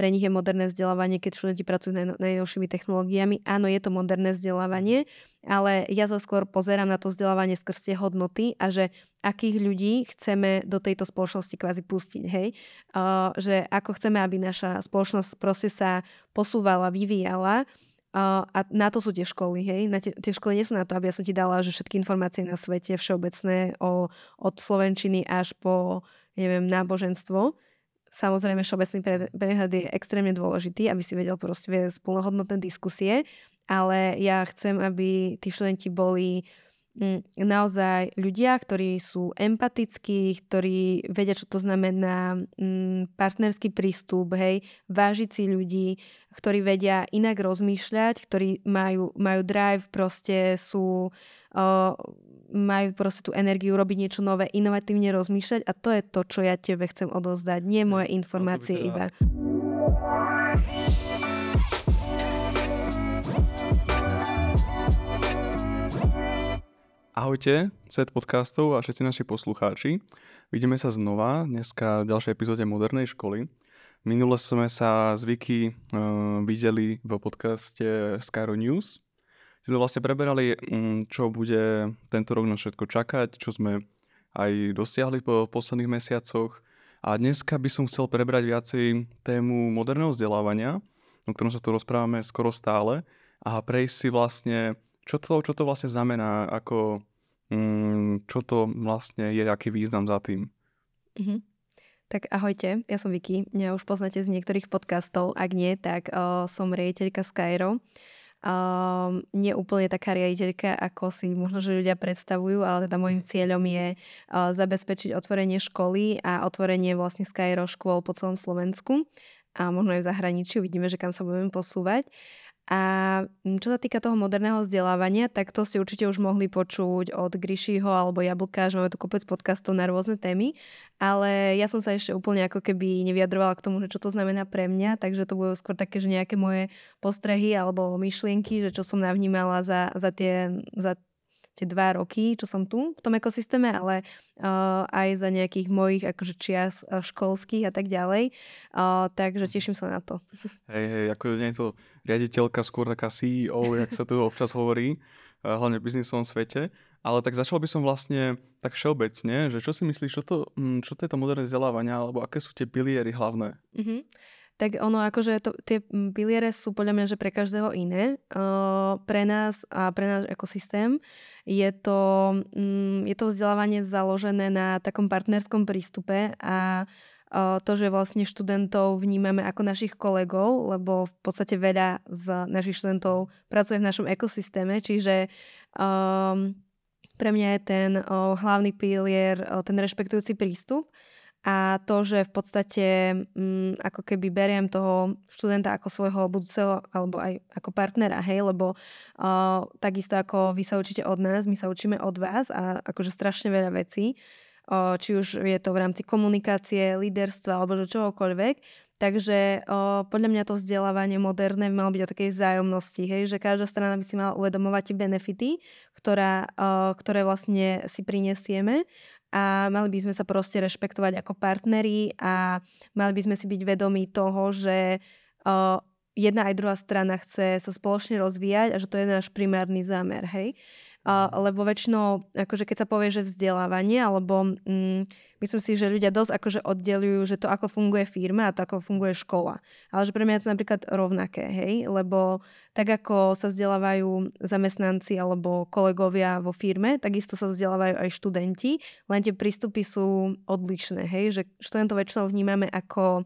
pre nich je moderné vzdelávanie, keď študenti pracujú s najnovšími technológiami. Áno, je to moderné vzdelávanie, ale ja sa skôr pozerám na to vzdelávanie skrz tie hodnoty a že akých ľudí chceme do tejto spoločnosti kvázi pustiť, hej? Uh, že ako chceme, aby naša spoločnosť proste sa posúvala, vyvíjala Uh, a na to sú tie školy, hej. Na tie, tie školy nie sú na to, aby ja som ti dala, že všetky informácie na svete všeobecné o, od slovenčiny až po, neviem, náboženstvo. Samozrejme, všeobecný prehľad je extrémne dôležitý, aby si vedel proste viesť plnohodnotné diskusie, ale ja chcem, aby tí študenti boli Mm, naozaj ľudia, ktorí sú empatickí, ktorí vedia, čo to znamená mm, partnerský prístup, hej, vážiť si ľudí, ktorí vedia inak rozmýšľať, ktorí majú, majú drive, proste sú, uh, majú proste tú energiu robiť niečo nové, inovatívne rozmýšľať a to je to, čo ja tebe chcem odozdať, nie moje informácie iba. Ahojte, set podcastov a všetci naši poslucháči. Vidíme sa znova dneska v ďalšej epizóde Modernej školy. Minule sme sa z Viki uh, videli v podcaste Skyro News. Sme vlastne preberali, um, čo bude tento rok na všetko čakať, čo sme aj dosiahli po posledných mesiacoch. A dneska by som chcel prebrať viacej tému moderného vzdelávania, o ktorom sa tu rozprávame skoro stále a prejsť si vlastne, čo to, čo to vlastne znamená, ako mm, čo to vlastne je, aký význam za tým. Mm-hmm. Tak ahojte, ja som Vicky, mňa už poznáte z niektorých podcastov, ak nie, tak uh, som riaditeľka Skyro. Uh, nie úplne taká riaditeľka, ako si možno, že ľudia predstavujú, ale teda môjim cieľom je uh, zabezpečiť otvorenie školy a otvorenie vlastne Skyro škôl po celom Slovensku a možno aj v zahraničí. Uvidíme, že kam sa budeme posúvať. A mm, čo sa týka toho moderného vzdelávania, tak to ste určite už mohli počuť od Grishiho alebo Jablka, že máme tu kopec podcastov na rôzne témy, ale ja som sa ešte úplne ako keby nevyjadrovala k tomu, že čo to znamená pre mňa, takže to budú skôr také, že nejaké moje postrehy alebo myšlienky, že čo som navnímala za, za, tie, za tie dva roky, čo som tu v tom ekosystéme, ale uh, aj za nejakých mojich akože čias uh, školských a tak ďalej. Uh, takže teším sa na to. Hej, hej, ako nie je to riaditeľka, skôr taká CEO, jak sa tu občas hovorí, uh, hlavne v biznisovom svete. Ale tak začal by som vlastne tak všeobecne, že čo si myslíš, čo to, hm, čo to je to moderné vzdelávanie, alebo aké sú tie piliery hlavné? Mm-hmm tak ono akože to, tie piliere sú podľa mňa, že pre každého iné. Uh, pre nás a pre náš ekosystém je to, um, je to vzdelávanie založené na takom partnerskom prístupe a to, že vlastne študentov vnímame ako našich kolegov, lebo v podstate veľa z našich študentov pracuje v našom ekosystéme, čiže um, pre mňa je ten uh, hlavný pilier uh, ten rešpektujúci prístup a to, že v podstate mm, ako keby beriem toho študenta ako svojho budúceho alebo aj ako partnera, hej, lebo uh, takisto ako vy sa učíte od nás, my sa učíme od vás a akože strašne veľa vecí, uh, či už je to v rámci komunikácie, líderstva alebo že čohokoľvek, Takže o, podľa mňa to vzdelávanie moderné malo byť o takej vzájomnosti, hej, že každá strana by si mala uvedomovať benefity, ktorá, o, ktoré vlastne si prinesieme a mali by sme sa proste rešpektovať ako partneri a mali by sme si byť vedomí toho, že uh, jedna aj druhá strana chce sa spoločne rozvíjať a že to je náš primárny zámer, hej. Uh, lebo väčšinou, akože keď sa povie, že vzdelávanie, alebo mm, myslím si, že ľudia dosť akože oddelujú, že to ako funguje firma a to ako funguje škola. Ale že pre mňa je to napríklad rovnaké, hej, lebo tak ako sa vzdelávajú zamestnanci alebo kolegovia vo firme, takisto sa vzdelávajú aj študenti, len tie prístupy sú odlišné, hej, že študentov väčšinou vnímame ako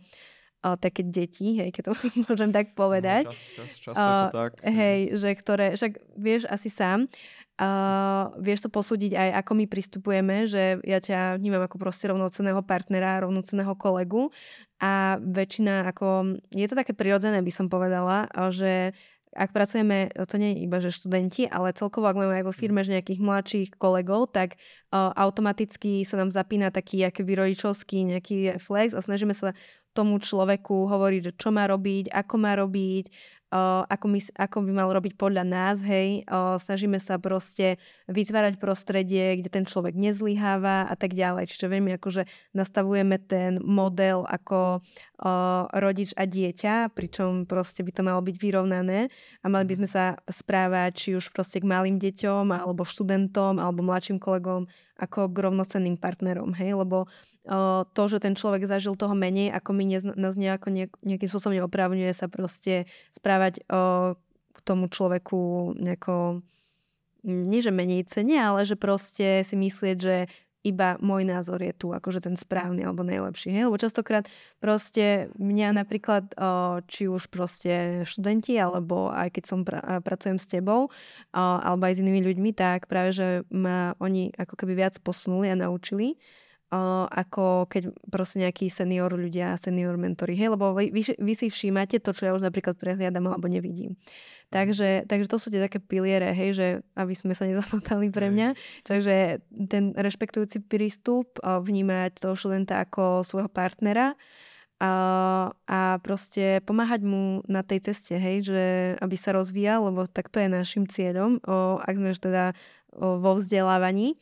uh, také deti, hej, keď to môžem tak povedať. No, čas, čas, často uh, tak. Hej, že ktoré, však vieš asi sám, Uh, vieš to posúdiť aj, ako my pristupujeme, že ja ťa vnímam ako proste rovnoceného partnera, rovnoceného kolegu a väčšina ako, je to také prirodzené by som povedala, že ak pracujeme, to nie je iba, že študenti, ale celkovo, ak máme aj vo firme že nejakých mladších kolegov, tak uh, automaticky sa nám zapína taký akýby rodičovský nejaký reflex a snažíme sa tomu človeku hovoriť, že čo má robiť, ako má robiť, ako, my, ako by mal robiť podľa nás, hej, snažíme sa proste vytvárať prostredie, kde ten človek nezlyháva a tak ďalej. Čiže veľmi akože nastavujeme ten model ako rodič a dieťa, pričom proste by to malo byť vyrovnané. A mali by sme sa správať či už proste k malým deťom alebo študentom alebo mladším kolegom ako k rovnocenným partnerom, hej, lebo uh, to, že ten človek zažil toho menej, ako my nez, nás nejako nejak, nejakým spôsobom neopravňuje sa proste správať uh, k tomu človeku nejako nie že menej cene, ale že proste si myslieť, že iba môj názor je tu akože ten správny alebo najlepší. Hej? Lebo častokrát proste mňa napríklad, či už proste študenti, alebo aj keď som pra- pracujem s tebou, alebo aj s inými ľuďmi, tak práve, že ma oni ako keby viac posunuli a naučili ako keď proste nejakí senior ľudia, senior mentori, hej, lebo vy, vy si všímate to, čo ja už napríklad prehliadam alebo nevidím. Takže, takže to sú tie také piliere, hej, že aby sme sa nezamotali pre mňa. Takže ten rešpektujúci prístup, vnímať toho študenta ako svojho partnera a, a proste pomáhať mu na tej ceste, hej, že aby sa rozvíjal, lebo tak to je našim cieľom, o, ak sme už teda o, vo vzdelávaní.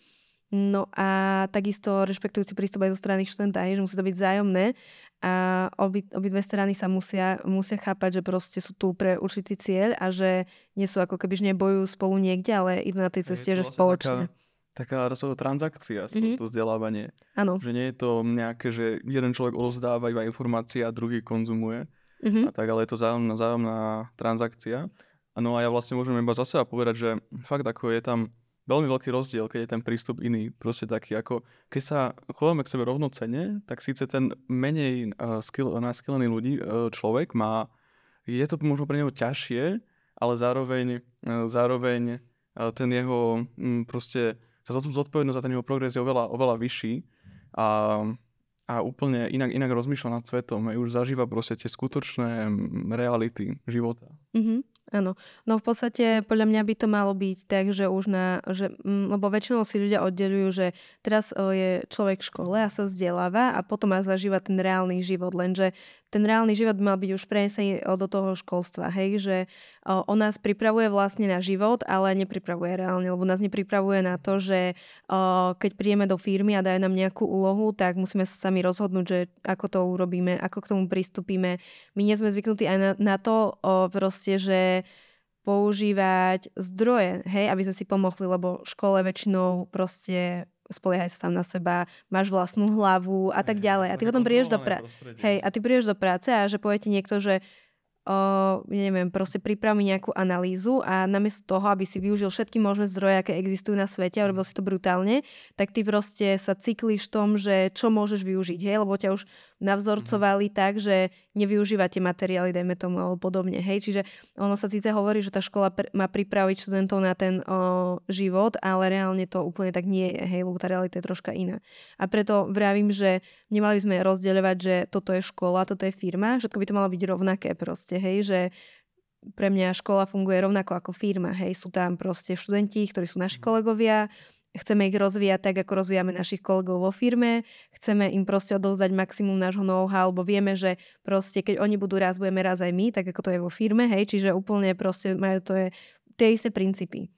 No a takisto rešpektujúci prístup aj zo strany študenta, že musí to byť zájomné a obi, obidve strany sa musia, musia chápať, že proste sú tu pre určitý cieľ a že nie sú ako keby, že nebojujú spolu niekde, ale idú na tej ceste, že vlastne spoločne. Taká, taká transakcia, mm-hmm. to vzdelávanie. Áno. Že nie je to nejaké, že jeden človek odozdáva iba informácie a druhý konzumuje. Mm-hmm. A tak, ale je to zájomná, zájomná transakcia. No a ja vlastne môžem iba za seba povedať, že fakt ako je tam veľmi veľký rozdiel, keď je ten prístup iný. Proste taký ako, keď sa chováme k sebe rovnocene, tak síce ten menej uh, skill, naskillený ľudí, uh, človek má, je to možno pre neho ťažšie, ale zároveň, uh, zároveň uh, ten jeho um, proste, to zodpovednosť za ten jeho progres je oveľa, oveľa vyšší a, a úplne inak, inak rozmýšľa nad svetom. Už zažíva proste tie skutočné reality života. Mm-hmm. Áno, no v podstate podľa mňa by to malo byť tak, že už na, že, mm, lebo väčšinou si ľudia oddelujú, že teraz je človek v škole a sa vzdeláva a potom má zažíva ten reálny život, lenže ten reálny život mal byť už prenesený do toho školstva, hej, že on nás pripravuje vlastne na život, ale nepripravuje reálne, lebo nás nepripravuje na to, že keď prídeme do firmy a dajú nám nejakú úlohu, tak musíme sa sami rozhodnúť, že ako to urobíme, ako k tomu pristúpime. My nie sme zvyknutí aj na to proste, že používať zdroje, hej, aby sme si pomohli, lebo v škole väčšinou proste spoliehaj sa sám na seba, máš vlastnú hlavu a tak ďalej. A ty potom prídeš do práce. Hej, a ty prídeš do práce a že povie ti niekto, že o, neviem, proste priprav mi nejakú analýzu a namiesto toho, aby si využil všetky možné zdroje, aké existujú na svete a urobil si to brutálne, tak ty proste sa cyklíš v tom, že čo môžeš využiť, hej, lebo ťa už navzorcovali mm-hmm. tak, že nevyužívate materiály, dajme tomu, alebo podobne, hej, čiže ono sa síce hovorí, že tá škola pr- má pripraviť študentov na ten o, život, ale reálne to úplne tak nie je, hej, lebo tá realita je troška iná. A preto vravím, že nemali by sme rozdeľovať, že toto je škola, toto je firma, všetko by to malo byť rovnaké proste proste, hej, že pre mňa škola funguje rovnako ako firma, hej, sú tam proste študenti, ktorí sú naši mhm. kolegovia, chceme ich rozvíjať tak, ako rozvíjame našich kolegov vo firme, chceme im proste odovzdať maximum nášho know-how, lebo vieme, že proste keď oni budú raz, budeme raz aj my, tak ako to je vo firme, hej, čiže úplne proste majú to je tie isté princípy.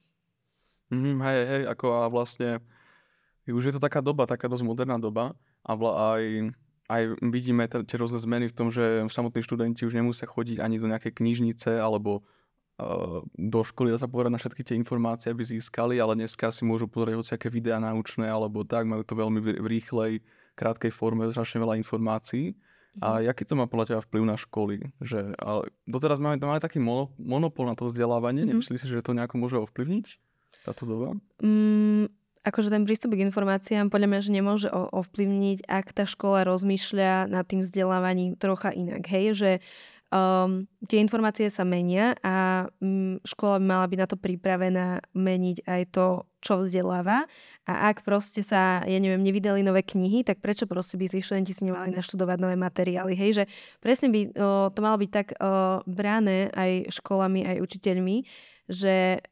Mm, hej, hej, ako a vlastne už je to taká doba, taká dosť moderná doba a vla, aj aj vidíme tie rôzne zmeny v tom, že samotní študenti už nemusia chodiť ani do nejakej knižnice alebo do školy sa povedať na všetky tie informácie, aby získali, ale dneska si môžu pozrieť hociaké videá naučné alebo tak, majú to veľmi v, rýchlej, krátkej forme, strašne veľa informácií. A mhm. aký to má podľa teba vplyv na školy? Že, ale doteraz máme, máme taký mono, monopol na to vzdelávanie. Mm-hmm. Nemyslíš si, že to nejako môže ovplyvniť táto doba? Mm, akože ten prístup k informáciám podľa mňa, že nemôže ovplyvniť, ak tá škola rozmýšľa nad tým vzdelávaním trocha inak. Hej, že um, tie informácie sa menia a um, škola by mala byť na to pripravená meniť aj to, čo vzdeláva. A ak proste sa, ja neviem, nevydali nové knihy, tak prečo proste by si študenti si nemali naštudovať nové materiály? Hej, že presne by o, to malo byť tak o, bráne aj školami, aj učiteľmi, že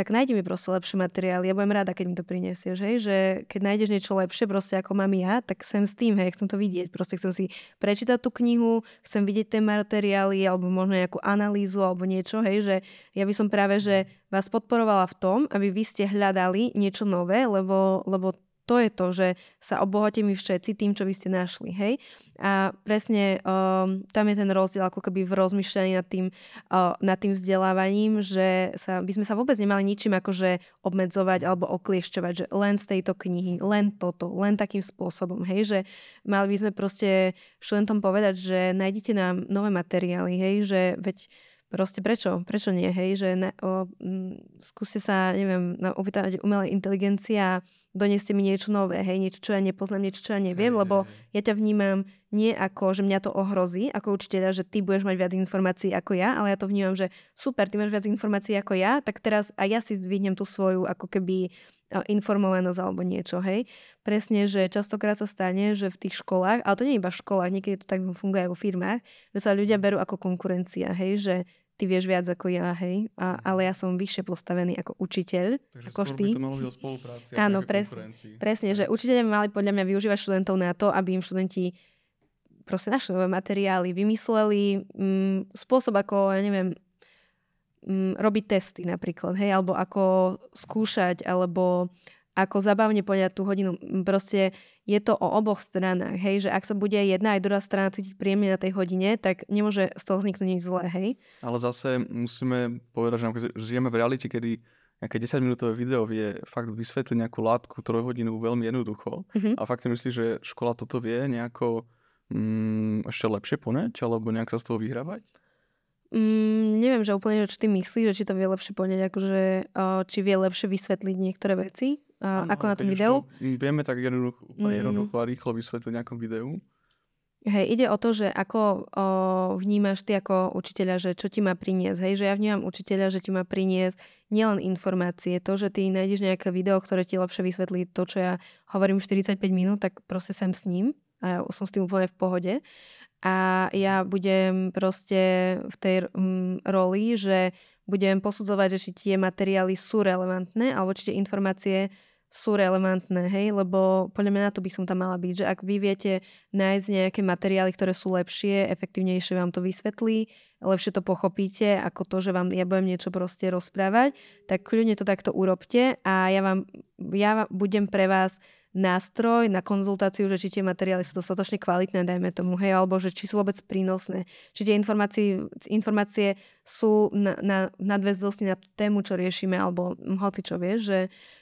tak nájdi mi proste lepšie materiály. Ja budem rada, keď mi to prinesieš, hej, že keď nájdeš niečo lepšie, proste ako mám ja, tak sem s tým, hej, chcem to vidieť. Proste chcem si prečítať tú knihu, chcem vidieť tie materiály, alebo možno nejakú analýzu, alebo niečo, hej, že ja by som práve, že vás podporovala v tom, aby vy ste hľadali niečo nové, lebo, lebo to je to, že sa obohatíme všetci tým, čo vy ste našli, hej. A presne um, tam je ten rozdiel ako keby v rozmýšľaní nad tým, uh, nad tým vzdelávaním, že sa, by sme sa vôbec nemali ničím akože obmedzovať alebo okliešťovať, že len z tejto knihy, len toto, len takým spôsobom, hej, že mali by sme proste študentom povedať, že nájdete nám nové materiály, hej, že veď Proste prečo? Prečo nie? Hej, že ne, o, m, skúste sa, neviem, uvítať umelej inteligencia a doneste mi niečo nové, hej, niečo, čo ja nepoznám, niečo, čo ja neviem, hej, lebo hej. ja ťa vnímam nie ako, že mňa to ohrozí ako učiteľa, že ty budeš mať viac informácií ako ja, ale ja to vnímam, že super, ty máš viac informácií ako ja, tak teraz aj ja si zdvihnem tú svoju ako keby informovanosť alebo niečo, hej. Presne, že častokrát sa stane, že v tých školách, ale to nie iba v školách, niekedy to tak funguje aj vo firmách, že sa ľudia berú ako konkurencia, hej, že ty vieš viac ako ja, hej, a, ale ja som vyššie postavený ako učiteľ, Takže ako ty. by to malo byť o spolupráci Áno, pres, presne, že učiteľe mali podľa mňa využívať študentov na to, aby im študenti proste našli nové materiály, vymysleli mm, spôsob, ako, ja neviem, mm, robiť testy napríklad, hej, alebo ako skúšať, alebo ako zabavne poňať tú hodinu. Proste je to o oboch stranách, hej, že ak sa bude jedna aj druhá strana cítiť príjemne na tej hodine, tak nemôže z toho vzniknúť nič zlé, hej. Ale zase musíme povedať, že žijeme v realite, kedy nejaké 10 minútové video vie fakt vysvetliť nejakú látku trojhodinu veľmi jednoducho. Mm-hmm. A fakt si myslíš, že škola toto vie nejako mm, ešte lepšie poňať, alebo nejak sa z toho vyhrávať? Mm, neviem, že úplne, že či ty myslíš, že či to vie lepšie poňať, akože, či vie lepšie vysvetliť niektoré veci uh, ano, ako na tom videu. To vieme tak jednoducho, mm. jednoducho a rýchlo vysvetliť nejakom videu. Hej, ide o to, že ako o, vnímaš ty ako učiteľa, že čo ti má priniesť. Hej, že ja vnímam učiteľa, že ti má priniesť nielen informácie, to, že ty nájdeš nejaké video, ktoré ti lepšie vysvetlí to, čo ja hovorím 45 minút, tak proste sem s ním a ja som s tým úplne v pohode. A ja budem proste v tej mm, roli, že budem posudzovať, že či tie materiály sú relevantné, alebo či tie informácie sú relevantné, hej, lebo podľa mňa na to by som tam mala byť, že ak vy viete nájsť nejaké materiály, ktoré sú lepšie, efektívnejšie vám to vysvetlí, lepšie to pochopíte, ako to, že vám ja budem niečo proste rozprávať, tak kľudne to takto urobte a ja vám, ja budem pre vás nástroj na konzultáciu, že či tie materiály sú dostatočne kvalitné, dajme tomu, hej, alebo že či sú vôbec prínosné, či tie informácie, informácie sú na, na nadväzdosti na tú tému, čo riešime, alebo hoci čo vieš, že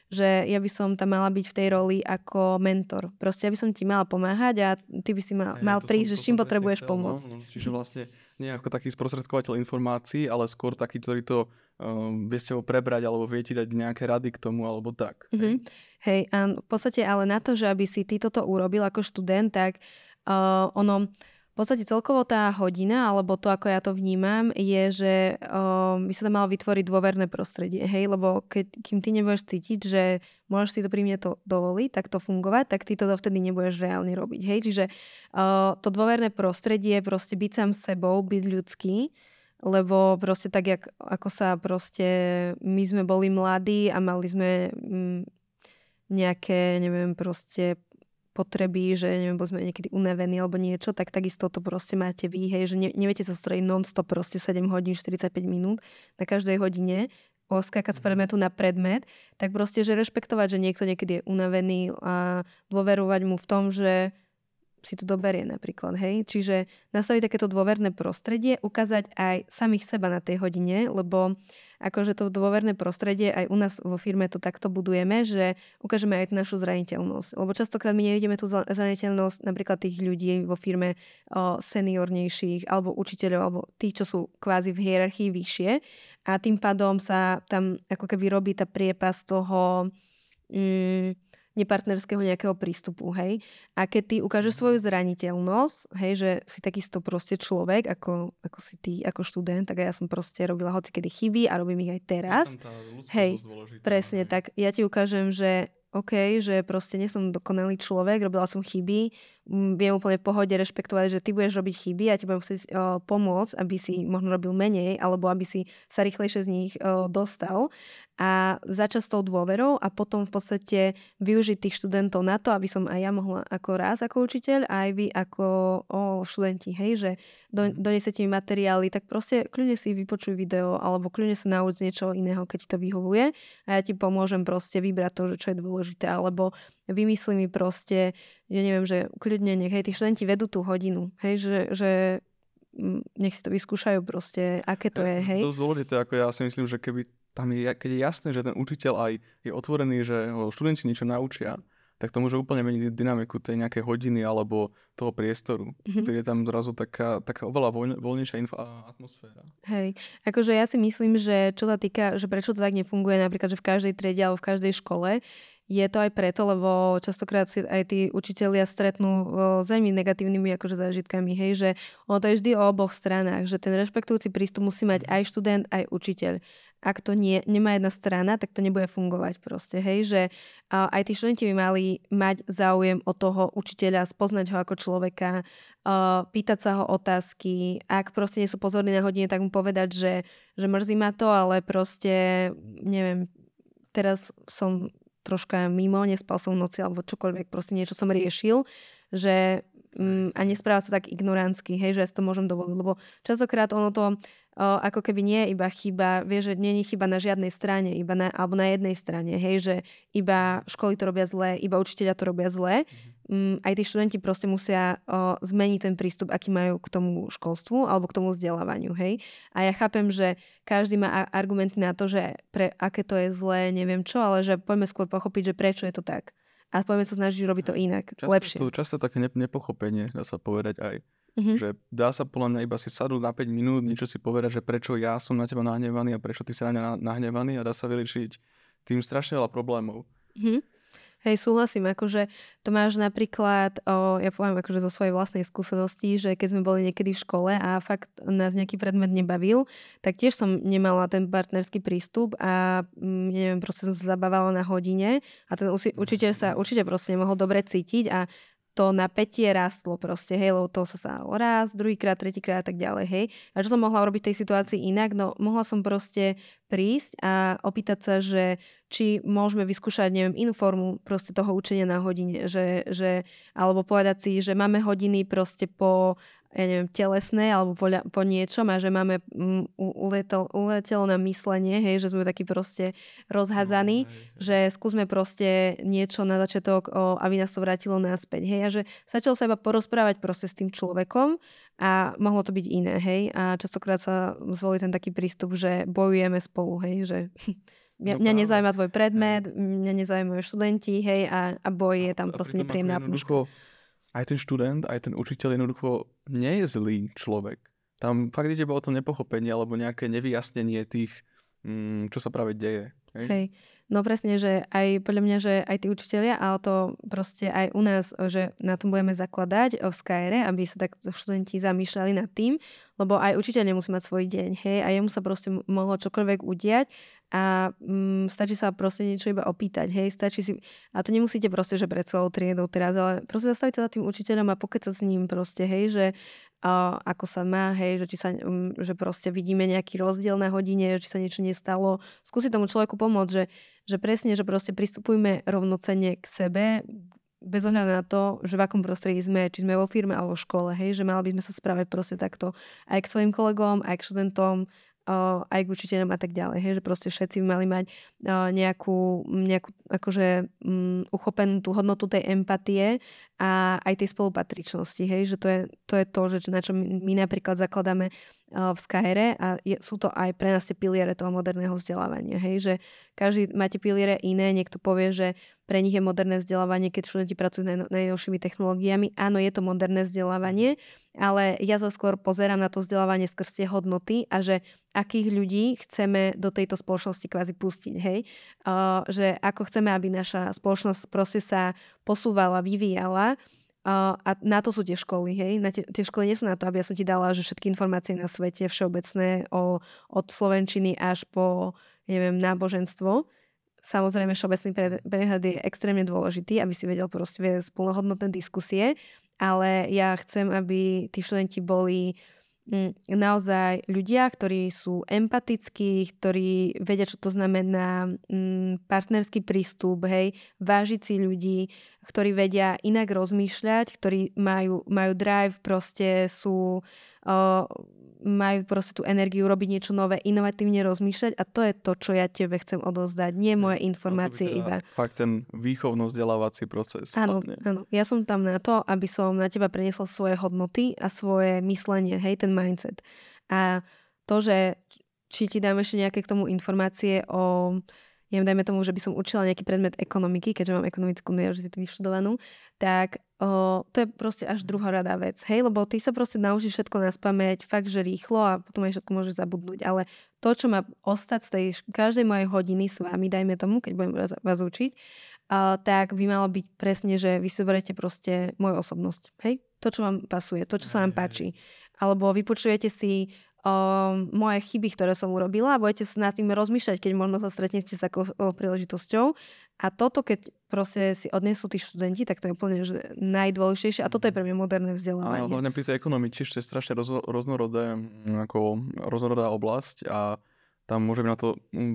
že ja by som tam mala byť v tej roli ako mentor. Proste ja by som ti mala pomáhať a ty by si mal, mal prísť, že s čím potrebuješ no, pomôcť. No, čiže vlastne nie ako taký sprostredkovateľ informácií, ale skôr taký, ktorý to um, vie ste ho prebrať alebo vie ti dať nejaké rady k tomu alebo tak. Mm-hmm. Hej, a v podstate ale na to, že aby si ty toto urobil ako študent, tak uh, ono v podstate celkovo tá hodina, alebo to, ako ja to vnímam, je, že um, by sa tam malo vytvoriť dôverné prostredie, hej, lebo keď, kým ty nebudeš cítiť, že môžeš si to pri mne to dovoliť, tak to fungovať, tak ty to dovtedy nebudeš reálne robiť, hej, čiže uh, to dôverné prostredie, proste byť sám sebou, byť ľudský, lebo proste tak, jak, ako sa proste, my sme boli mladí a mali sme mm, nejaké, neviem, proste potreby, že neviem, boli sme niekedy unavení alebo niečo, tak takisto to proste máte vy, hej, že ne, neviete sa strojiť non-stop proste 7 hodín, 45 minút na každej hodine, oskákať z mhm. predmetu na predmet, tak proste, že rešpektovať, že niekto niekedy je unavený a dôverovať mu v tom, že si to doberie napríklad, hej. Čiže nastaviť takéto dôverné prostredie, ukázať aj samých seba na tej hodine, lebo akože to dôverné prostredie, aj u nás vo firme to takto budujeme, že ukážeme aj našu zraniteľnosť. Lebo častokrát my nevidíme tú zraniteľnosť napríklad tých ľudí vo firme o, seniornejších, alebo učiteľov, alebo tých, čo sú kvázi v hierarchii vyššie. A tým pádom sa tam ako keby robí tá priepas toho... Mm, nepartnerského nejakého prístupu, hej. A keď ty ukážeš mhm. svoju zraniteľnosť, hej, že si takisto proste človek, ako, ako si ty, ako študent, tak ja som proste robila hoci kedy chyby a robím ich aj teraz. Hej, presne, hej. tak ja ti ukážem, že OK, že proste nie som dokonalý človek, robila som chyby, viem úplne v pohode rešpektovať, že ty budeš robiť chyby a ti budem musieť uh, pomôcť, aby si možno robil menej, alebo aby si sa rýchlejšie z nich uh, dostal a začať s tou dôverou a potom v podstate využiť tých študentov na to, aby som aj ja mohla ako raz ako učiteľ a aj vy ako o, študenti, hej, že do, mhm. donesete mi materiály, tak proste kľudne si vypočuj video alebo kľudne sa nauč niečo iného, keď ti to vyhovuje a ja ti pomôžem proste vybrať to, že čo je dôležité, alebo vymyslí mi proste, ja neviem, že kľudne nech hej, tí študenti vedú tú hodinu, hej, že, že nech si to vyskúšajú proste, aké to je, hej. To je dôležité, ako ja si myslím, že keby tam je, keď je jasné, že ten učiteľ aj je otvorený, že ho študenti niečo naučia, tak to môže úplne meniť dynamiku tej nejakej hodiny alebo toho priestoru. Mm-hmm. je tam zrazu taká, taká oveľa voľ, voľnejšia inf- atmosféra. Hej, akože ja si myslím, že čo sa týka, že prečo to tak nefunguje napríklad, že v každej triede alebo v každej škole, je to aj preto, lebo častokrát si aj tí učitelia stretnú s veľmi negatívnymi akože zážitkami, hej, že ono to je vždy o oboch stranách, že ten rešpektujúci prístup musí mať aj študent, aj učiteľ. Ak to nie, nemá jedna strana, tak to nebude fungovať proste, hej, že aj tí študenti by mali mať záujem o toho učiteľa, spoznať ho ako človeka, pýtať sa ho otázky, ak proste nie sú pozorní na hodine, tak mu povedať, že, že mrzí ma to, ale proste, neviem, teraz som troška mimo, nespal som v noci alebo čokoľvek, proste niečo som riešil, že mm, a nespráva sa tak ignorantsky, hej, že ja si to môžem dovoliť, lebo častokrát ono to ako keby nie je iba chyba, vie, že nie je chyba na žiadnej strane, iba na, alebo na jednej strane, hej, že iba školy to robia zle, iba učiteľia to robia zle. Mm, aj tí študenti proste musia o, zmeniť ten prístup, aký majú k tomu školstvu alebo k tomu vzdelávaniu, hej. A ja chápem, že každý má argumenty na to, že pre aké to je zlé, neviem čo, ale že poďme skôr pochopiť, že prečo je to tak. A poďme sa snažiť robiť to inak, často, lepšie. To, často také nepochopenie, dá sa povedať aj Mm-hmm. Že dá sa podľa mňa iba si sadnúť na 5 minút, niečo si povedať, že prečo ja som na teba nahnevaný a prečo ty si na mňa nahnevaný a dá sa vyliečiť tým strašne veľa problémov. Mm-hmm. Hej, súhlasím, akože to máš napríklad, o, ja poviem akože zo svojej vlastnej skúsenosti, že keď sme boli niekedy v škole a fakt nás nejaký predmet nebavil, tak tiež som nemala ten partnerský prístup a mm, neviem, proste som sa zabávala na hodine a ten učiteľ sa určite proste nemohol dobre cítiť a to napätie rastlo proste, hej, lebo to sa stalo raz, druhýkrát, tretíkrát a tak ďalej, hej. A čo som mohla urobiť v tej situácii inak? No, mohla som proste prísť a opýtať sa, že či môžeme vyskúšať, neviem, inú formu proste toho učenia na hodine, že, že, alebo povedať si, že máme hodiny proste po ja neviem, telesné alebo po, po niečom a že máme um, uletel, uletelo na myslenie, hej, že sme takí proste rozhádzaní, no, že skúsme proste niečo na začiatok, o, aby nás to vrátilo naspäť, hej, a že začal sa iba porozprávať proste s tým človekom a mohlo to byť iné, hej, a častokrát sa zvolí ten taký prístup, že bojujeme spolu, hej, že Mňa, no, mňa nezaujíma tvoj predmet, hej. mňa nezaujímajú študenti, hej, a, a boj je tam a, proste nepríjemná atmosféra aj ten študent, aj ten učiteľ jednoducho nie je zlý človek. Tam fakt ide o to nepochopenie alebo nejaké nevyjasnenie tých, mm, čo sa práve deje. Hej? hej. No presne, že aj podľa mňa, že aj tí učiteľia, ale to proste aj u nás, že na tom budeme zakladať v Skyre, aby sa tak študenti zamýšľali nad tým, lebo aj učiteľ nemusí mať svoj deň, hej, a jemu sa proste mohlo čokoľvek udiať a mm, stačí sa proste niečo iba opýtať, hej, stačí si, a to nemusíte proste, že pred celou triedou teraz, ale proste zastaviť sa za tým učiteľom a pokecať s ním proste, hej, že a, ako sa má, hej, že, či sa, um, že proste vidíme nejaký rozdiel na hodine, či sa niečo nestalo, skúsiť tomu človeku pomôcť, že, že presne, že proste pristupujme rovnocene k sebe, bez ohľadu na to, že v akom prostredí sme, či sme vo firme alebo v škole, hej, že mali by sme sa správať proste takto aj k svojim kolegom, aj k študentom, aj k učiteľom a tak ďalej. Hej, že proste všetci mali mať nejakú, nejakú akože um, uchopenú tú hodnotu tej empatie a aj tej spolupatričnosti. Hej, že to je to, je to že na čo my, my napríklad zakladáme v Skyre a je, sú to aj pre nás tie piliere toho moderného vzdelávania. Hej, že každý máte piliere iné, niekto povie, že pre nich je moderné vzdelávanie, keď študenti pracujú s najnovšími technológiami. Áno, je to moderné vzdelávanie, ale ja sa skôr pozerám na to vzdelávanie skrz tie hodnoty a že akých ľudí chceme do tejto spoločnosti kvázi pustiť, hej? Uh, že ako chceme, aby naša spoločnosť proste sa posúvala, vyvíjala a na to sú tie školy, hej. Na tie, tie školy nie sú na to, aby ja som ti dala, že všetky informácie na svete všeobecné o, od slovenčiny až po, neviem, náboženstvo. Samozrejme, všeobecný prehľad je extrémne dôležitý, aby si vedel proste viesť plnohodnotné diskusie, ale ja chcem, aby tí študenti boli mm, naozaj ľudia, ktorí sú empatickí, ktorí vedia, čo to znamená mm, partnerský prístup, hej, vážiť si ľudí, ktorí vedia inak rozmýšľať, ktorí majú, majú drive, proste sú uh, majú proste tú energiu robiť niečo nové, inovatívne rozmýšľať a to je to, čo ja tebe chcem odozdať, nie moje informácie teda iba. Fakt ten výchovno-vzdelávací proces. Áno, áno, ja som tam na to, aby som na teba preniesla svoje hodnoty a svoje myslenie, hej, ten mindset. A to, že či ti dám ešte nejaké k tomu informácie o neviem, dajme tomu, že by som učila nejaký predmet ekonomiky, keďže mám ekonomickú univerzitu vyštudovanú, tak o, to je proste až rada vec, hej, lebo ty sa proste naučíš všetko na spameť, fakt, že rýchlo a potom aj všetko môžeš zabudnúť, ale to, čo má ostať z tej každej mojej hodiny s vami, dajme tomu, keď budem vás, vás učiť, a, tak by malo byť presne, že vy si zoberiete proste moju osobnosť, hej, to, čo vám pasuje, to, čo sa vám páči. Alebo vypočujete si moje chyby, ktoré som urobila a budete sa nad tým rozmýšľať, keď možno sa stretnete s takou príležitosťou. A toto, keď proste si odnesú tí študenti, tak to je úplne že najdôležitejšie. A toto je pre mňa moderné vzdelávanie. Áno, hlavne pri tej ekonomii tiež to je strašne roz, roznorodé, ako roznorodá oblasť a tam môže byť na to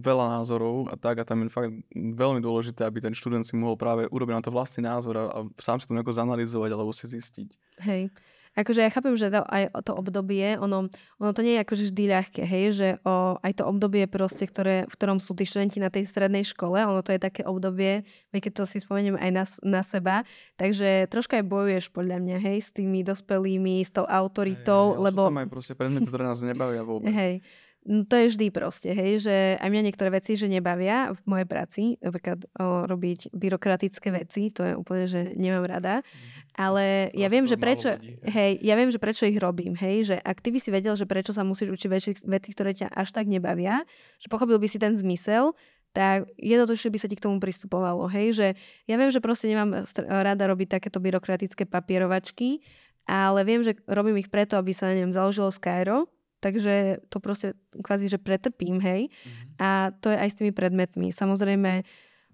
veľa názorov a tak a tam je fakt veľmi dôležité, aby ten študent si mohol práve urobiť na to vlastný názor a, a sám si to nejako zanalizovať alebo si zistiť. Hej. Akože ja chápem, že to, aj to obdobie, ono, ono to nie je akože vždy ľahké, hej, že o, aj to obdobie proste, ktoré, v ktorom sú tí študenti na tej strednej škole, ono to je také obdobie, keď to si spomeniem aj na, na seba, takže troška aj bojuješ podľa mňa, hej, s tými dospelými, s tou autoritou, hej, lebo... Sú tam aj proste predmety, ktoré nás nebavia vôbec. Hej, No to je vždy proste, hej, že aj mňa niektoré veci, že nebavia v mojej práci, napríklad o, robiť byrokratické veci, to je úplne, že nemám rada, mhm. ale ja viem, že prečo, hej, ja viem, že prečo ich robím, hej, že ak ty by si vedel, že prečo sa musíš učiť veci, veci, ktoré ťa až tak nebavia, že pochopil by si ten zmysel, tak jednoduchšie by sa ti k tomu pristupovalo, hej, že ja viem, že proste nemám rada robiť takéto byrokratické papierovačky, ale viem, že robím ich preto, aby sa, neviem, založilo Skyro, takže to proste kvázi, že pretrpím, hej. Mm-hmm. A to je aj s tými predmetmi. Samozrejme,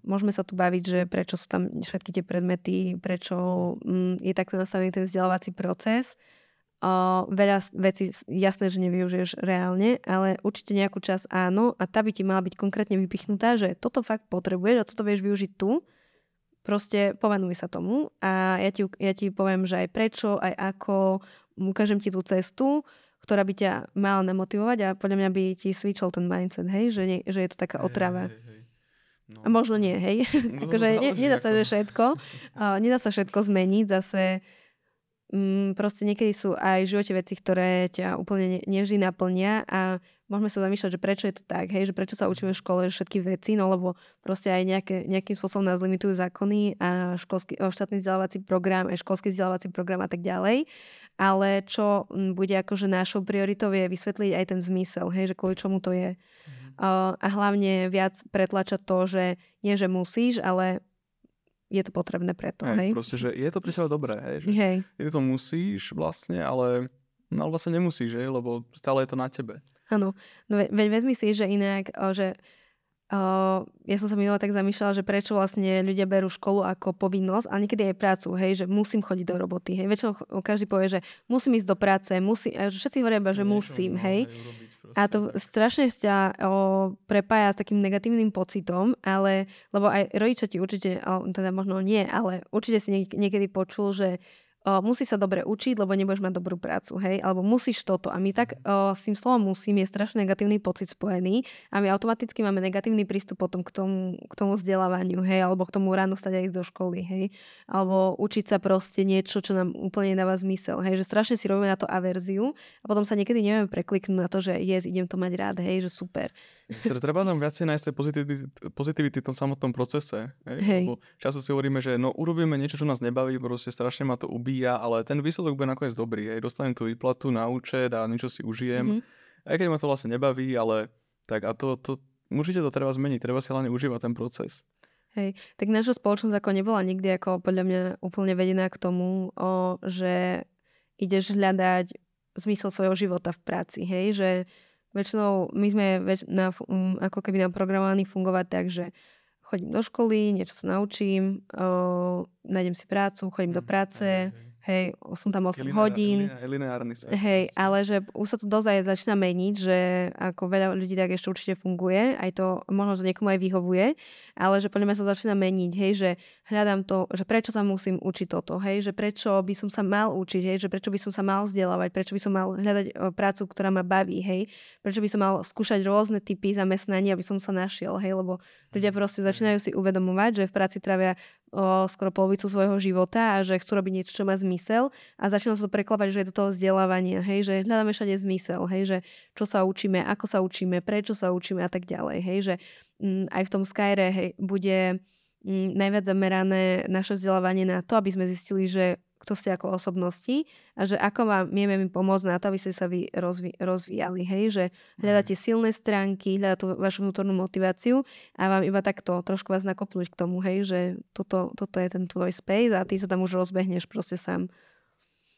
môžeme sa tu baviť, že prečo sú tam všetky tie predmety, prečo mm, je takto nastavený ten vzdelávací proces. O, veľa vecí jasné, že nevyužiješ reálne, ale určite nejakú čas áno a tá by ti mala byť konkrétne vypichnutá, že toto fakt potrebuješ a toto vieš využiť tu. Proste povenuj sa tomu a ja ti, ja ti poviem, že aj prečo, aj ako, ukážem ti tú cestu, ktorá by ťa mala nemotivovať a podľa mňa by ti switchol ten mindset, hej, že, nie, že je to taká otrava. Hej, hej, hej. No. A možno nie, hej. No, akože ne, nedá sa, že všetko. Uh, nedá sa všetko zmeniť. Zase um, proste niekedy sú aj v živote veci, ktoré ťa úplne ne, nevždy naplnia a môžeme sa zamýšľať, že prečo je to tak, hej, že prečo sa učíme v škole všetky veci, no lebo proste aj nejaké, nejakým spôsobom nás limitujú zákony a školský, štátny vzdelávací program, aj školský vzdelávací program a tak ďalej. Ale čo bude akože našou prioritou je vysvetliť aj ten zmysel, hej, že kvôli čomu to je. Uh, a hlavne viac pretlačať to, že nie, že musíš, ale je to potrebné preto, hej. hej? Proste, že je to pri sebe dobré, hej. Že hej. Je to musíš vlastne, ale no, vlastne nemusíš, hej, lebo stále je to na tebe. Áno, no veď vezmi si, že inak, že Uh, ja som sa minule tak zamýšľala, že prečo vlastne ľudia berú školu ako povinnosť, a niekedy aj prácu, hej, že musím chodiť do roboty, hej. Väčšinou každý povie, že musím ísť do práce, musím, všetci hovoria že musím, hej. a to strašne ťa o, prepája s takým negatívnym pocitom, ale, lebo aj rodičia ti určite, teda možno nie, ale určite si niekedy počul, že o, musí sa dobre učiť, lebo nebudeš mať dobrú prácu, hej, alebo musíš toto. A my tak o, s tým slovom musím je strašne negatívny pocit spojený a my automaticky máme negatívny prístup potom k tomu, k tomu vzdelávaniu, hej, alebo k tomu ráno stať aj ísť do školy, hej, alebo učiť sa proste niečo, čo nám úplne dáva zmysel, hej, že strašne si robíme na to averziu a potom sa niekedy nevieme prekliknúť na to, že yes, idem to mať rád, hej, že super. Treba nám viacej nájsť tej pozitivity, pozitivity v tom samotnom procese. Hej? Hej. Lebo často si hovoríme, že no urobíme niečo, čo nás nebaví, proste strašne ma to ubíja, ale ten výsledok bude nakoniec dobrý. Hej? Dostanem tú výplatu na účet a niečo si užijem. Mm-hmm. Aj keď ma to vlastne nebaví, ale tak a to, to určite to treba zmeniť. Treba si hlavne užívať ten proces. Hej, tak naša spoločnosť ako nebola nikdy ako podľa mňa úplne vedená k tomu, o, že ideš hľadať zmysel svojho života v práci, hej, že Väčšinou my sme väč- na, um, ako keby naprogramovaní fungovať tak, že chodím do školy, niečo sa naučím, uh, nájdem si prácu, chodím do mhm, práce, hej, som tam 8 hodín. Lineárny svet. Hej, ale že už sa to dozaj začína meniť, že ako veľa ľudí tak ešte určite funguje, aj to možno to niekomu aj vyhovuje, ale že podľa mňa sa začína meniť, hej, že hľadám to, že prečo sa musím učiť toto, hej, že prečo by som sa mal učiť, hej, že prečo by som sa mal vzdelávať, prečo by som mal hľadať e, prácu, ktorá ma baví, hej, prečo by som mal skúšať rôzne typy zamestnania, aby som sa našiel, hej, lebo ľudia proste začínajú si uvedomovať, že v práci trávia o, skoro polovicu svojho života a že chcú robiť niečo, čo má zmysel a začína sa to preklapať, že je do toho vzdelávania, hej, že hľadáme všade zmysel, hej, že čo sa učíme, ako sa učíme, prečo sa učíme a tak ďalej, hej, že m, mm, aj v tom Skyre hej, bude najviac zamerané naše vzdelávanie na to, aby sme zistili, že kto ste ako osobnosti a že ako vám vieme mi pomôcť na to, aby ste sa vy rozvi- rozvíjali, hej, že hľadáte mhm. silné stránky, hľadáte vašu vnútornú motiváciu a vám iba takto trošku vás nakopnúť k tomu, hej, že toto, toto je ten tvoj space a ty sa tam už rozbehneš proste sám.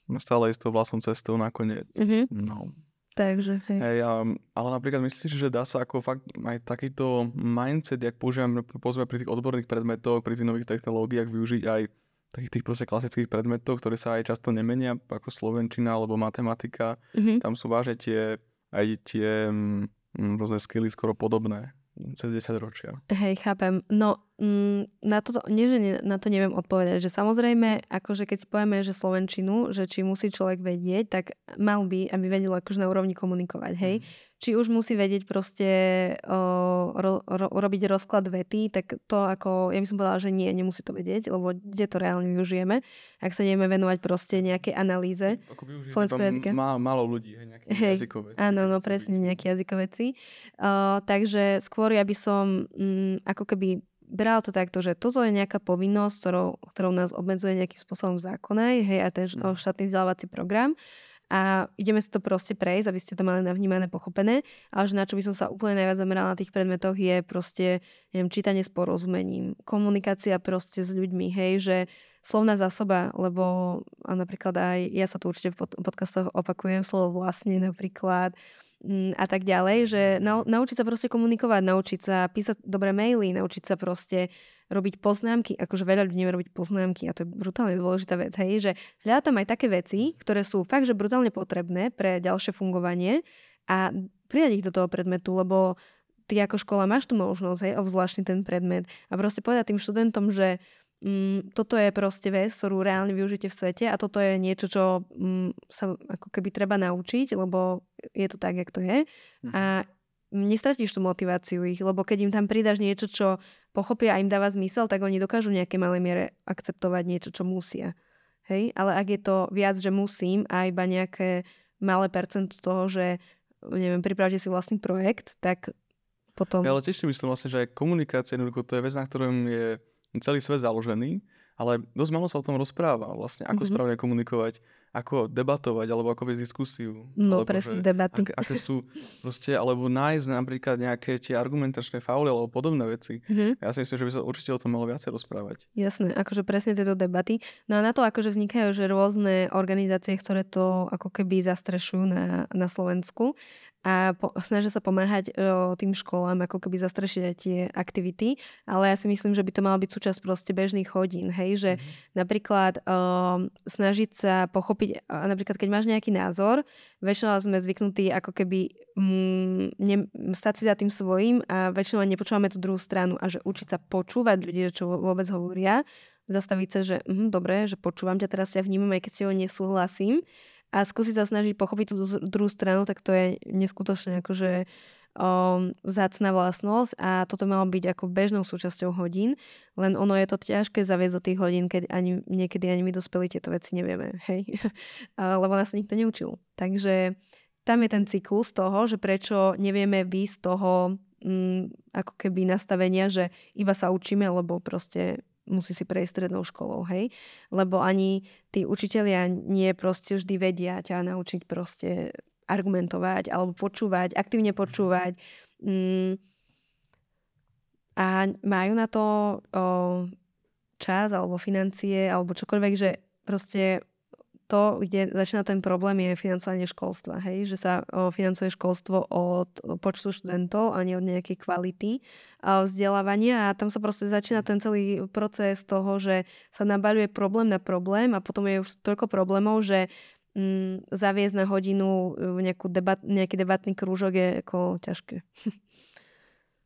No stále istou vlastnou cestou nakoniec. Mm-hmm. No. Takže, hej. hej um, ale napríklad myslíš, že dá sa ako fakt aj takýto mindset, jak používame povedzme pri tých odborných predmetoch, pri tých nových technológiách využiť aj takých tých proste klasických predmetov, ktoré sa aj často nemenia, ako slovenčina alebo matematika. Mm-hmm. Tam sú váže tie, aj tie mm, rôzne skily skoro podobné cez 10 ročia. Hej, chápem. No, mm, na, to, nie, že na to neviem odpovedať, že samozrejme, akože keď si povieme, že Slovenčinu, že či musí človek vedieť, tak mal by, aby vedel akože na úrovni komunikovať, hej. Mm či už musí vedieť proste o, ro, ro, robiť rozklad vety, tak to ako, ja by som povedala, že nie, nemusí to vedieť, lebo kde to reálne využijeme, ak sa ideme venovať proste nejakej analýze slovenského jazyka. Má, málo ľudí, hej, nejaké hej, jazykoveci. Áno, no presne, nejaké jazykoveci. Uh, takže skôr ja by som mm, ako keby brala to takto, že toto je nejaká povinnosť, ktorou, ktorou nás obmedzuje nejakým spôsobom zákona, hej, a ten mm. štátny vzdelávací program. A ideme si to proste prejsť, aby ste to mali navnímané, pochopené, ale že na čo by som sa úplne najviac zamerala na tých predmetoch je proste, neviem, čítanie s porozumením, komunikácia proste s ľuďmi, hej, že slovná zásoba, lebo a napríklad aj ja sa tu určite v podcastoch opakujem, slovo vlastne napríklad, a tak ďalej, že nau, naučiť sa proste komunikovať, naučiť sa písať dobré maily, naučiť sa proste robiť poznámky, akože veľa ľudí nevie robiť poznámky a to je brutálne dôležitá vec, hej, že hľadá tam aj také veci, ktoré sú fakt, že brutálne potrebné pre ďalšie fungovanie a pridať ich do toho predmetu, lebo ty ako škola máš tu možnosť, hej, obzvláštny ten predmet a proste povedať tým študentom, že mm, toto je proste vec, ktorú reálne využite v svete a toto je niečo, čo mm, sa ako keby treba naučiť, lebo je to tak, jak to je. Mhm. A nestratíš tú motiváciu ich, lebo keď im tam pridáš niečo, čo pochopia a im dáva zmysel, tak oni dokážu nejaké malé miere akceptovať niečo, čo musia. Hej? Ale ak je to viac, že musím a iba nejaké malé percent toho, že neviem, pripravte si vlastný projekt, tak potom... Ja ale tiež si myslím vlastne, že aj komunikácia, jednoducho to je vec, na ktorom je celý svet založený, ale dosť malo sa o tom rozpráva, vlastne ako mm-hmm. správne komunikovať ako debatovať, alebo ako viesť diskusiu. No presne, že, debaty. Aké, aké sú proste, alebo nájsť napríklad nejaké tie argumentačné fauly alebo podobné veci. Mm-hmm. Ja si myslím, že by sa určite o tom malo viacej rozprávať. Jasné, akože presne tieto debaty. No a na to akože vznikajú že rôzne organizácie, ktoré to ako keby zastrešujú na, na Slovensku a po, snažia sa pomáhať o, tým školám, ako keby zastrešiť aj tie aktivity, ale ja si myslím, že by to malo byť súčasť proste bežných hodín, hej, že mm-hmm. napríklad o, snažiť sa pochopiť, napríklad keď máš nejaký názor, väčšinou sme zvyknutí ako keby mm, ne, stať si za tým svojím a väčšinou nepočúvame tú druhú stranu a že učiť sa počúvať ľudí, čo vôbec hovoria, zastaviť sa, že mm, dobre, že počúvam ťa, teraz ťa vnímam, aj keď s tebou nesúhlasím a skúsiť sa snažiť pochopiť tú druhú stranu, tak to je neskutočne akože um, vlastnosť a toto malo byť ako bežnou súčasťou hodín, len ono je to ťažké zaviesť do tých hodín, keď ani, niekedy ani my dospelí tieto veci nevieme, hej, lebo nás nikto neučil. Takže tam je ten cyklus toho, že prečo nevieme výjsť z toho um, ako keby nastavenia, že iba sa učíme, lebo proste musí si prejsť strednou školou, hej? Lebo ani tí učitelia nie proste vždy vedia ťa naučiť proste argumentovať alebo počúvať, aktívne počúvať. Mm, a majú na to o, čas alebo financie alebo čokoľvek, že proste to, kde začína ten problém, je financovanie školstva. Hej? Že sa financuje školstvo od počtu študentov a nie od nejakej kvality vzdelávania a tam sa proste začína ten celý proces toho, že sa nabaľuje problém na problém a potom je už toľko problémov, že mm, zaviesť na hodinu nejakú debat, nejaký debatný krúžok je ako ťažké.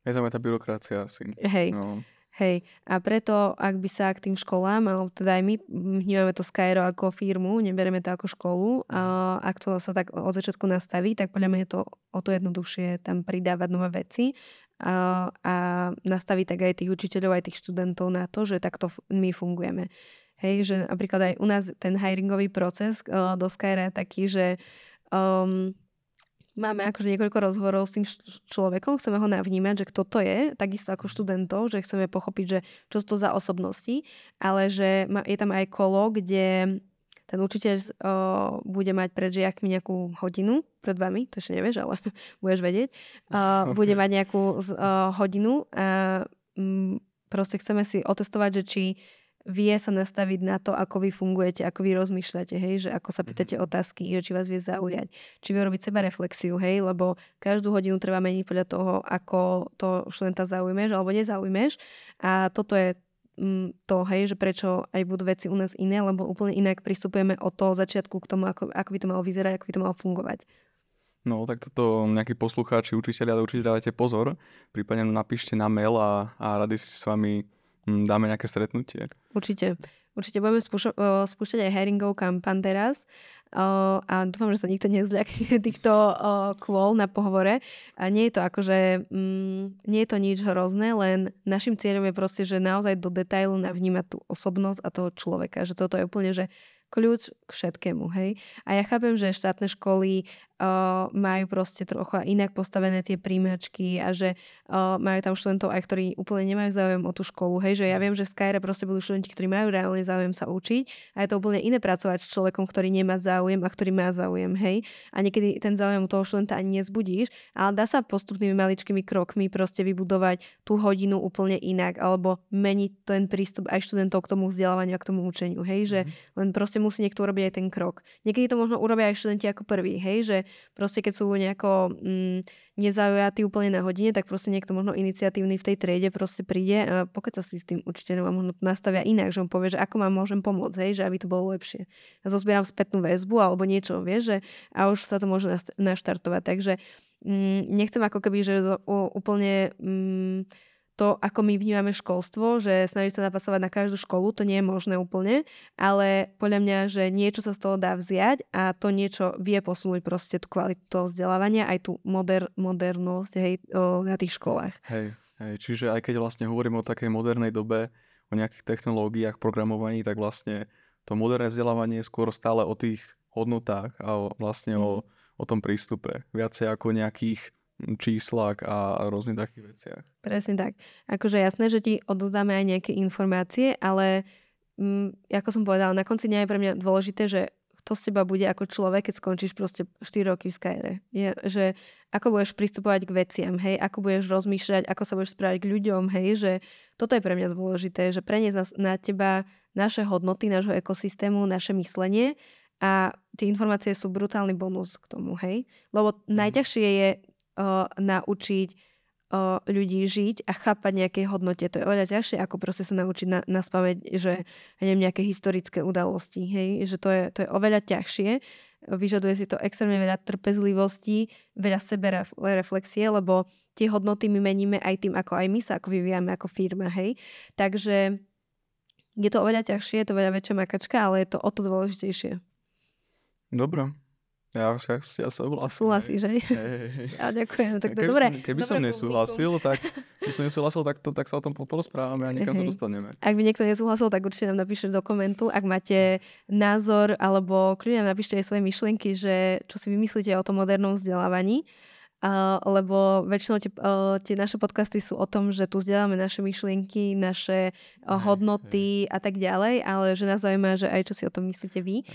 Je tam aj tá byrokracia asi. Hej. No. Hej, a preto, ak by sa k tým školám, alebo teda aj my vnímame to Skyro ako firmu, nebereme to ako školu, a ak to sa tak od začiatku nastaví, tak podľa mňa je to o to jednoduchšie tam pridávať nové veci a, a nastaviť tak aj tých učiteľov, aj tých študentov na to, že takto my fungujeme. Hej, že napríklad aj u nás ten hiringový proces uh, do Skyra je taký, že um, máme akože niekoľko rozhovorov s tým človekom, chceme ho navnímať, že kto to je, takisto ako mhm. študentov, že chceme pochopiť, že čo to za osobnosti, ale že je tam aj kolo, kde ten učiteľ o, bude mať pred žiakmi nejakú hodinu, pred vami, to ešte nevieš, ale budeš vedieť, o, bude mať nejakú o, hodinu a m, proste chceme si otestovať, že či vie sa nastaviť na to, ako vy fungujete, ako vy rozmýšľate, hej, že ako sa mhm. pýtate otázky, že či vás vie zaujať, či vie robiť seba reflexiu, hej, lebo každú hodinu treba meniť podľa toho, ako to študenta zaujmeš alebo nezaujmeš a toto je mm, to, hej, že prečo aj budú veci u nás iné, lebo úplne inak pristupujeme od toho začiatku k tomu, ako, ako by to malo vyzerať, ako by to malo fungovať. No, tak toto nejakí poslucháči, učiteľia, určite dávajte pozor. Prípadne napíšte na mail a, a rady si s vami dáme nejaké stretnutie. Určite. Určite budeme spúša- spúšťať aj Heringov kampan teraz a dúfam, že sa nikto nezľakne týchto kôl na pohovore. A nie je to akože, mm, nie je to nič hrozné, len našim cieľom je proste, že naozaj do detailu navnímať tú osobnosť a toho človeka. Že toto je úplne, že kľúč k všetkému, hej. A ja chápem, že štátne školy uh, majú proste trocha inak postavené tie príjmačky a že uh, majú tam študentov aj, ktorí úplne nemajú záujem o tú školu, hej, že ja viem, že v Skyre proste budú študenti, ktorí majú reálne záujem sa učiť a je to úplne iné pracovať s človekom, ktorý nemá záujem a ktorý má záujem, hej. A niekedy ten záujem toho študenta ani nezbudíš, ale dá sa postupnými maličkými krokmi proste vybudovať tú hodinu úplne inak alebo meniť ten prístup aj študentov k tomu vzdelávaniu a k tomu učeniu, hej, že mhm. len proste musí niekto urobiť aj ten krok. Niekedy to možno urobia aj študenti ako prvý, hej, že proste keď sú nejako mm, nezaujatí úplne na hodine, tak proste niekto možno iniciatívny v tej triede proste príde a pokiaľ sa si s tým učiteľom a možno nastavia inak, že on povie, že ako vám môžem pomôcť, hej, že aby to bolo lepšie. Ja zozbieram spätnú väzbu alebo niečo, vieš, že a už sa to môže naštartovať. Takže mm, nechcem ako keby, že úplne mm, to, ako my vnímame školstvo, že snažiť sa napasovať na každú školu, to nie je možné úplne, ale podľa mňa, že niečo sa z toho dá vziať a to niečo vie posunúť proste tú kvalitu toho vzdelávania, aj tú moder, modernosť hej, o, na tých školách. Hej, hej, čiže aj keď vlastne hovorím o takej modernej dobe, o nejakých technológiách, programovaní, tak vlastne to moderné vzdelávanie je skôr stále o tých hodnotách a o, vlastne mm. o, mhm. o tom prístupe. Viacej ako nejakých číslach a rôznych takých veciach. Presne tak. Akože jasné, že ti odozdáme aj nejaké informácie, ale m, mm, ako som povedala, na konci dňa je pre mňa dôležité, že kto z teba bude ako človek, keď skončíš proste 4 roky v Skyre. Je, že ako budeš pristupovať k veciam, hej, ako budeš rozmýšľať, ako sa budeš správať k ľuďom, hej, že toto je pre mňa dôležité, že preniesť na, na teba naše hodnoty, nášho ekosystému, naše myslenie a tie informácie sú brutálny bonus k tomu, hej. Lebo mm. najťažšie je naučiť ľudí žiť a chápať nejaké hodnote. To je oveľa ťažšie, ako proste sa naučiť na, na spameť, že neviem, nejaké historické udalosti. Hej? Že to je, to je oveľa ťažšie. Vyžaduje si to extrémne veľa trpezlivosti, veľa sebereflexie, lebo tie hodnoty my meníme aj tým, ako aj my sa ako vyvíjame ako firma. Hej? Takže je to oveľa ťažšie, je to veľa väčšia makačka, ale je to o to dôležitejšie. Dobre, ja, ja, ja súhlasím. Súhlasíš, že? Ja ďakujem, tak to keby dobre. Som, keby dobre som nesúhlasil, tak, keby som nesúhlasil, tak, to, tak sa o tom porozprávame a niekam sa dostaneme. Ak by niekto nesúhlasil, tak určite nám napíšte do komentu. Ak máte názor, alebo kľudne napíšte aj svoje myšlienky, že čo si vymyslíte o tom modernom vzdelávaní. Uh, lebo väčšinou tie, uh, tie naše podcasty sú o tom, že tu vzdeláme naše myšlienky, naše uh, hodnoty a tak ďalej, ale že nás zaujíma, že aj čo si o tom myslíte vy.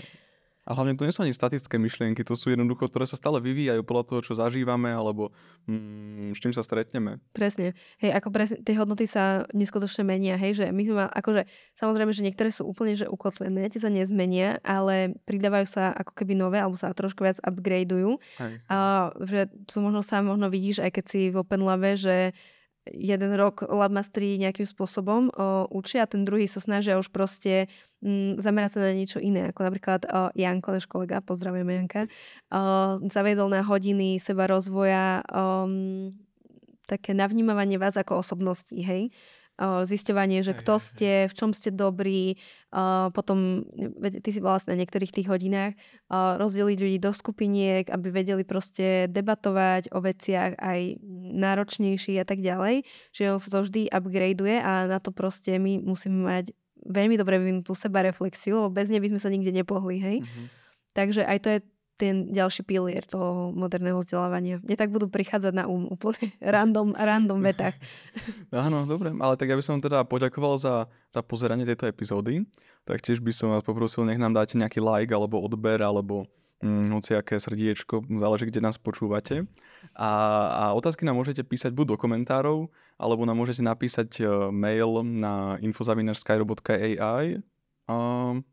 A hlavne to nie sú ani statické myšlienky, to sú jednoducho, ktoré sa stále vyvíjajú podľa toho, čo zažívame alebo mm, s čím sa stretneme. Presne. Hej, ako presne, tie hodnoty sa neskutočne menia, hej, že my sme, akože, samozrejme, že niektoré sú úplne, že ukotvené, tie sa nezmenia, ale pridávajú sa ako keby nové, alebo sa trošku viac upgradeujú. Hej. A že tu možno sa možno vidíš, aj keď si v Open Lab, že jeden rok labmastri nejakým spôsobom o, učia a ten druhý sa snažia už proste m, mm, zamerať sa na niečo iné. Ako napríklad o, Janko, náš kolega, pozdravujeme Janka, o, zaviedol na hodiny seba rozvoja o, také navnímavanie vás ako osobnosti, hej zisťovanie, že kto ste, v čom ste dobrí, potom, ty si vlastne na niektorých tých hodinách, rozdeliť ľudí do skupiniek, aby vedeli proste debatovať o veciach aj náročnejší a tak ďalej. Čiže on sa to vždy upgradeuje a na to proste my musíme mať veľmi dobre vyvinutú seba reflexiu, lebo bez nej by sme sa nikde nepohli, hej. Mm-hmm. Takže aj to je ten ďalší pilier toho moderného vzdelávania. Mne tak budú prichádzať na um úplne random, random vetách. Áno, dobre, ale tak ja by som teda poďakoval za, za pozeranie tejto epizódy. Taktiež by som vás poprosil, nech nám dáte nejaký like alebo odber, alebo hm, aké srdiečko, záleží, kde nás počúvate. A, a otázky nám môžete písať buď do komentárov, alebo nám môžete napísať e, mail na info.skyro.ai a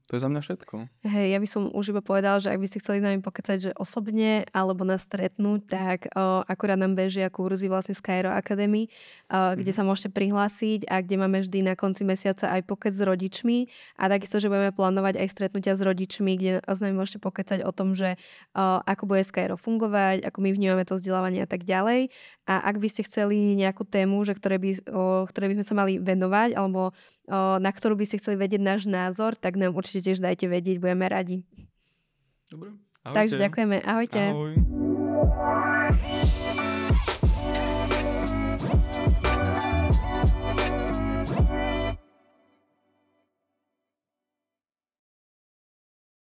to je za mňa všetko. Hej, ja by som už iba povedal, že ak by ste chceli s nami pokecať, že osobne alebo nás stretnúť, tak o, akurát nám bežia kurzy vlastne Skyro Academy, o, kde mm. sa môžete prihlásiť a kde máme vždy na konci mesiaca aj pokec s rodičmi a takisto, že budeme plánovať aj stretnutia s rodičmi, kde s nami môžete pokecať o tom, že o, ako bude Skyro fungovať, ako my vnímame to vzdelávanie a tak ďalej. A ak by ste chceli nejakú tému, že ktoré by, o, ktoré by sme sa mali venovať alebo na ktorú by ste chceli vedieť náš názor, tak nám určite tiež dajte vedieť, budeme radi. Dobre. Ahojte. Takže ďakujeme. Ahojte. Ahoj.